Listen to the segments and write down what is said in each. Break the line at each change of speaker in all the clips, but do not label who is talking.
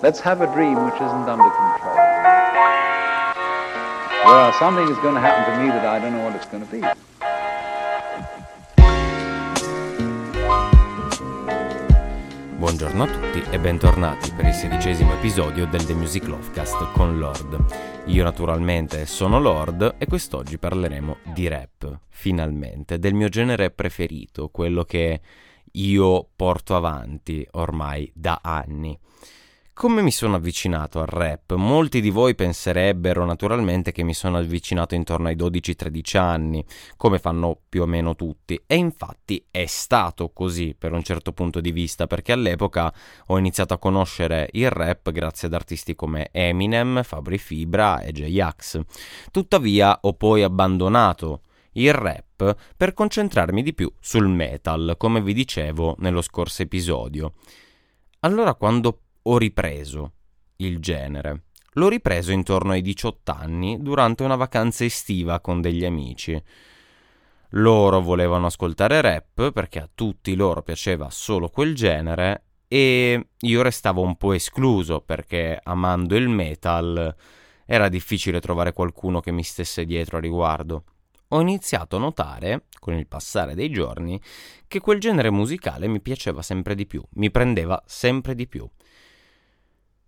Let's have a dream which isn't under control. Well, something is going to happen to me that I don't know what it's going to be.
Buongiorno a tutti e bentornati per il sedicesimo episodio del The Music Lovecast con Lord. Io naturalmente sono Lord e quest'oggi parleremo di rap, finalmente, del mio genere preferito, quello che io porto avanti ormai da anni. Come mi sono avvicinato al rap? Molti di voi penserebbero naturalmente che mi sono avvicinato intorno ai 12-13 anni, come fanno più o meno tutti, e infatti è stato così per un certo punto di vista, perché all'epoca ho iniziato a conoscere il rap grazie ad artisti come Eminem, Fabri Fibra e J-Ax. Tuttavia ho poi abbandonato il rap per concentrarmi di più sul metal, come vi dicevo nello scorso episodio. Allora quando ho ripreso il genere. L'ho ripreso intorno ai 18 anni durante una vacanza estiva con degli amici. Loro volevano ascoltare rap perché a tutti loro piaceva solo quel genere e io restavo un po' escluso perché amando il metal era difficile trovare qualcuno che mi stesse dietro a riguardo. Ho iniziato a notare, con il passare dei giorni, che quel genere musicale mi piaceva sempre di più, mi prendeva sempre di più.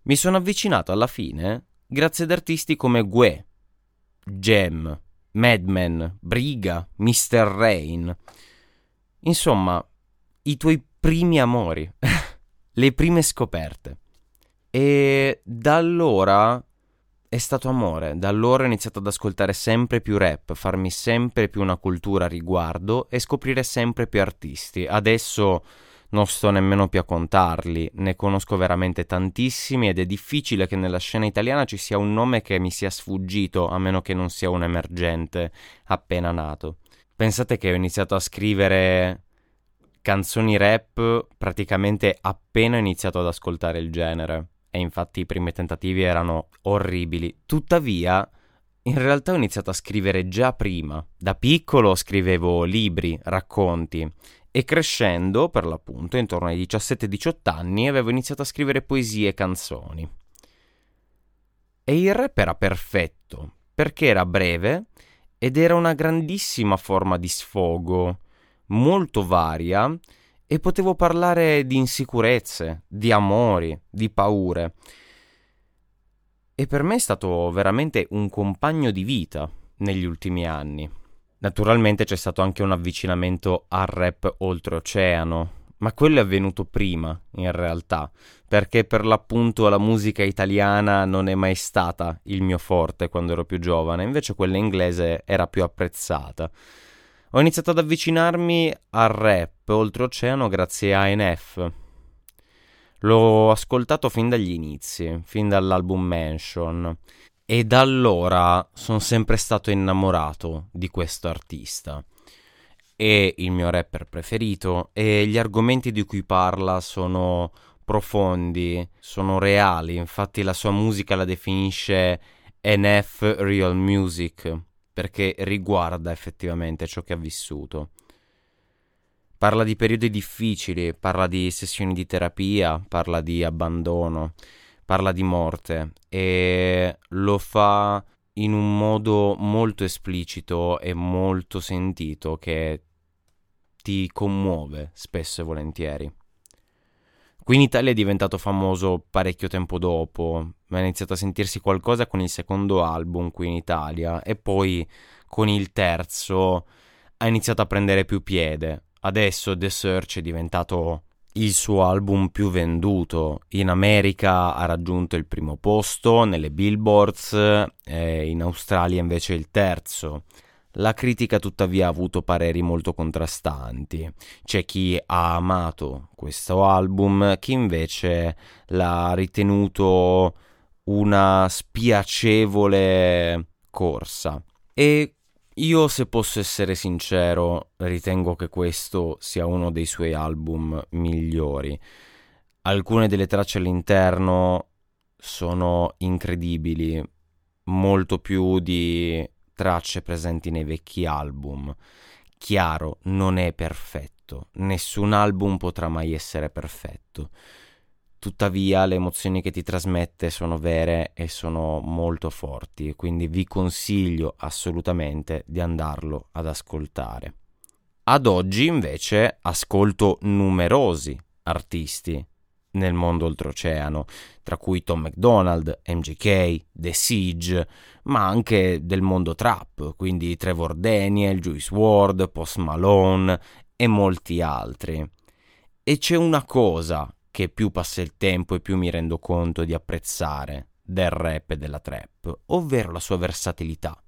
Mi sono avvicinato alla fine grazie ad artisti come Gue, Gem, Madman, Briga, Mr. Rain. Insomma, i tuoi primi amori, le prime scoperte. E da allora è stato amore, da allora ho iniziato ad ascoltare sempre più rap, farmi sempre più una cultura a riguardo e scoprire sempre più artisti. Adesso non sto nemmeno più a contarli, ne conosco veramente tantissimi ed è difficile che nella scena italiana ci sia un nome che mi sia sfuggito, a meno che non sia un emergente appena nato. Pensate che ho iniziato a scrivere canzoni rap praticamente appena ho iniziato ad ascoltare il genere e infatti i primi tentativi erano orribili. Tuttavia, in realtà ho iniziato a scrivere già prima. Da piccolo scrivevo libri, racconti e crescendo, per l'appunto, intorno ai 17-18 anni, avevo iniziato a scrivere poesie e canzoni. E il rap era perfetto, perché era breve ed era una grandissima forma di sfogo, molto varia, e potevo parlare di insicurezze, di amori, di paure. E per me è stato veramente un compagno di vita negli ultimi anni. Naturalmente c'è stato anche un avvicinamento al rap oltreoceano, ma quello è avvenuto prima, in realtà, perché per l'appunto la musica italiana non è mai stata il mio forte quando ero più giovane, invece quella inglese era più apprezzata. Ho iniziato ad avvicinarmi al rap oltreoceano grazie a NF. L'ho ascoltato fin dagli inizi, fin dall'album Mansion, e da allora sono sempre stato innamorato di questo artista. È il mio rapper preferito e gli argomenti di cui parla sono profondi, sono reali, infatti la sua musica la definisce NF Real Music perché riguarda effettivamente ciò che ha vissuto. Parla di periodi difficili, parla di sessioni di terapia, parla di abbandono, parla di morte e lo fa in un modo molto esplicito e molto sentito che ti commuove spesso e volentieri. Qui in Italia è diventato famoso parecchio tempo dopo, ma ha iniziato a sentirsi qualcosa con il secondo album qui in Italia e poi con il terzo ha iniziato a prendere più piede. Adesso The Search è diventato il suo album più venduto. In America ha raggiunto il primo posto nelle Billboards, e in Australia invece il terzo. La critica tuttavia ha avuto pareri molto contrastanti. C'è chi ha amato questo album, chi invece l'ha ritenuto una spiacevole corsa. E io, se posso essere sincero, ritengo che questo sia uno dei suoi album migliori. Alcune delle tracce all'interno sono incredibili, molto più di tracce presenti nei vecchi album. Chiaro, non è perfetto, nessun album potrà mai essere perfetto. Tuttavia le emozioni che ti trasmette sono vere e sono molto forti, quindi vi consiglio assolutamente di andarlo ad ascoltare. Ad oggi invece ascolto numerosi artisti nel mondo oltreoceano, tra cui Tom McDonald, MGK, The Siege, ma anche del mondo trap, quindi Trevor Daniel, Juice WRLD, Post Malone e molti altri. E c'è una cosa che più passa il tempo e più mi rendo conto di apprezzare del rap e della trap, ovvero la sua versatilità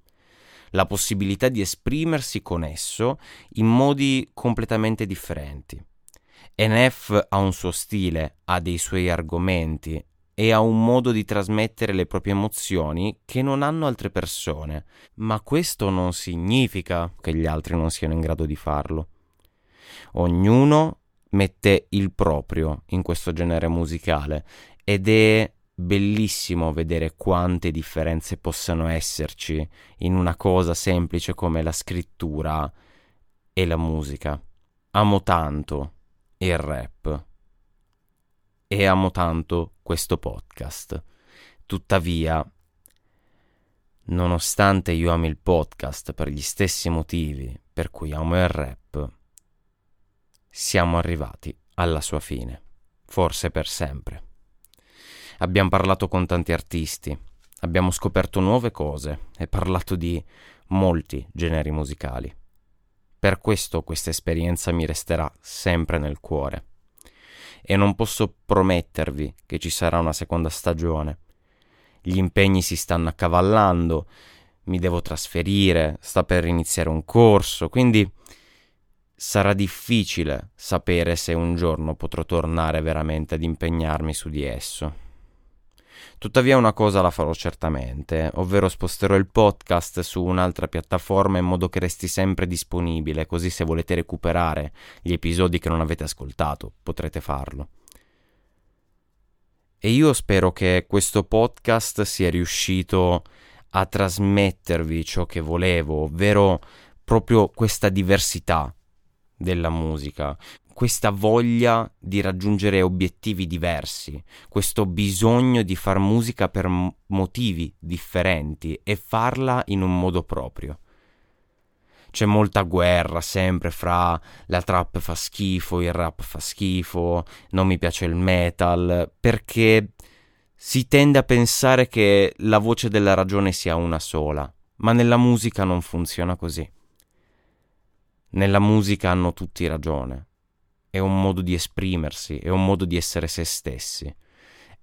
la possibilità di esprimersi con esso in modi completamente differenti. NF ha un suo stile, ha dei suoi argomenti e ha un modo di trasmettere le proprie emozioni che non hanno altre persone, ma questo non significa che gli altri non siano in grado di farlo. Ognuno mette il proprio in questo genere musicale ed è bellissimo vedere quante differenze possano esserci in una cosa semplice come la scrittura e la musica. Amo tanto il rap e amo tanto questo podcast. Tuttavia, nonostante io ami il podcast per gli stessi motivi per cui amo il rap, siamo arrivati alla sua fine, forse per sempre. Abbiamo parlato con tanti artisti, abbiamo scoperto nuove cose e parlato di molti generi musicali. Per questo questa esperienza mi resterà sempre nel cuore. E non posso promettervi che ci sarà una seconda stagione. Gli impegni si stanno accavallando, mi devo trasferire, sta per iniziare un corso, quindi sarà difficile sapere se un giorno potrò tornare veramente ad impegnarmi su di esso. Tuttavia una cosa la farò certamente, ovvero sposterò il podcast su un'altra piattaforma in modo che resti sempre disponibile, così se volete recuperare gli episodi che non avete ascoltato potrete farlo. E io spero che questo podcast sia riuscito a trasmettervi ciò che volevo, ovvero proprio questa diversità della musica, questa voglia di raggiungere obiettivi diversi, questo bisogno di far musica per motivi differenti e farla in un modo proprio. C'è molta guerra sempre fra la trap fa schifo, il rap fa schifo, non mi piace il metal, perché si tende a pensare che la voce della ragione sia una sola, ma nella musica non funziona così. Nella musica hanno tutti ragione è un modo di esprimersi, è un modo di essere se stessi.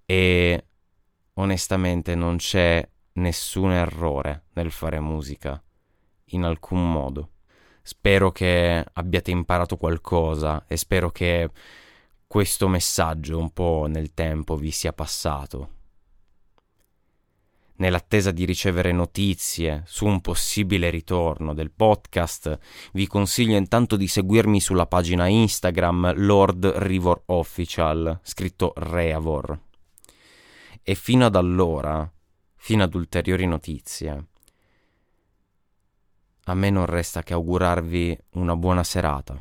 E onestamente non c'è nessun errore nel fare musica, in alcun modo. Spero che abbiate imparato qualcosa e spero che questo messaggio un po' nel tempo vi sia passato Nell'attesa di ricevere notizie su un possibile ritorno del podcast, vi consiglio intanto di seguirmi sulla pagina Instagram Lord Rivor Official, scritto Reavor. E fino ad allora, fino ad ulteriori notizie, a me non resta che augurarvi una buona serata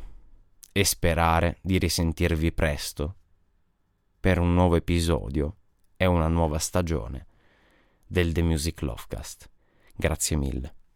e sperare di risentirvi presto per un nuovo episodio e una nuova stagione del The Music Lovecast. Grazie mille.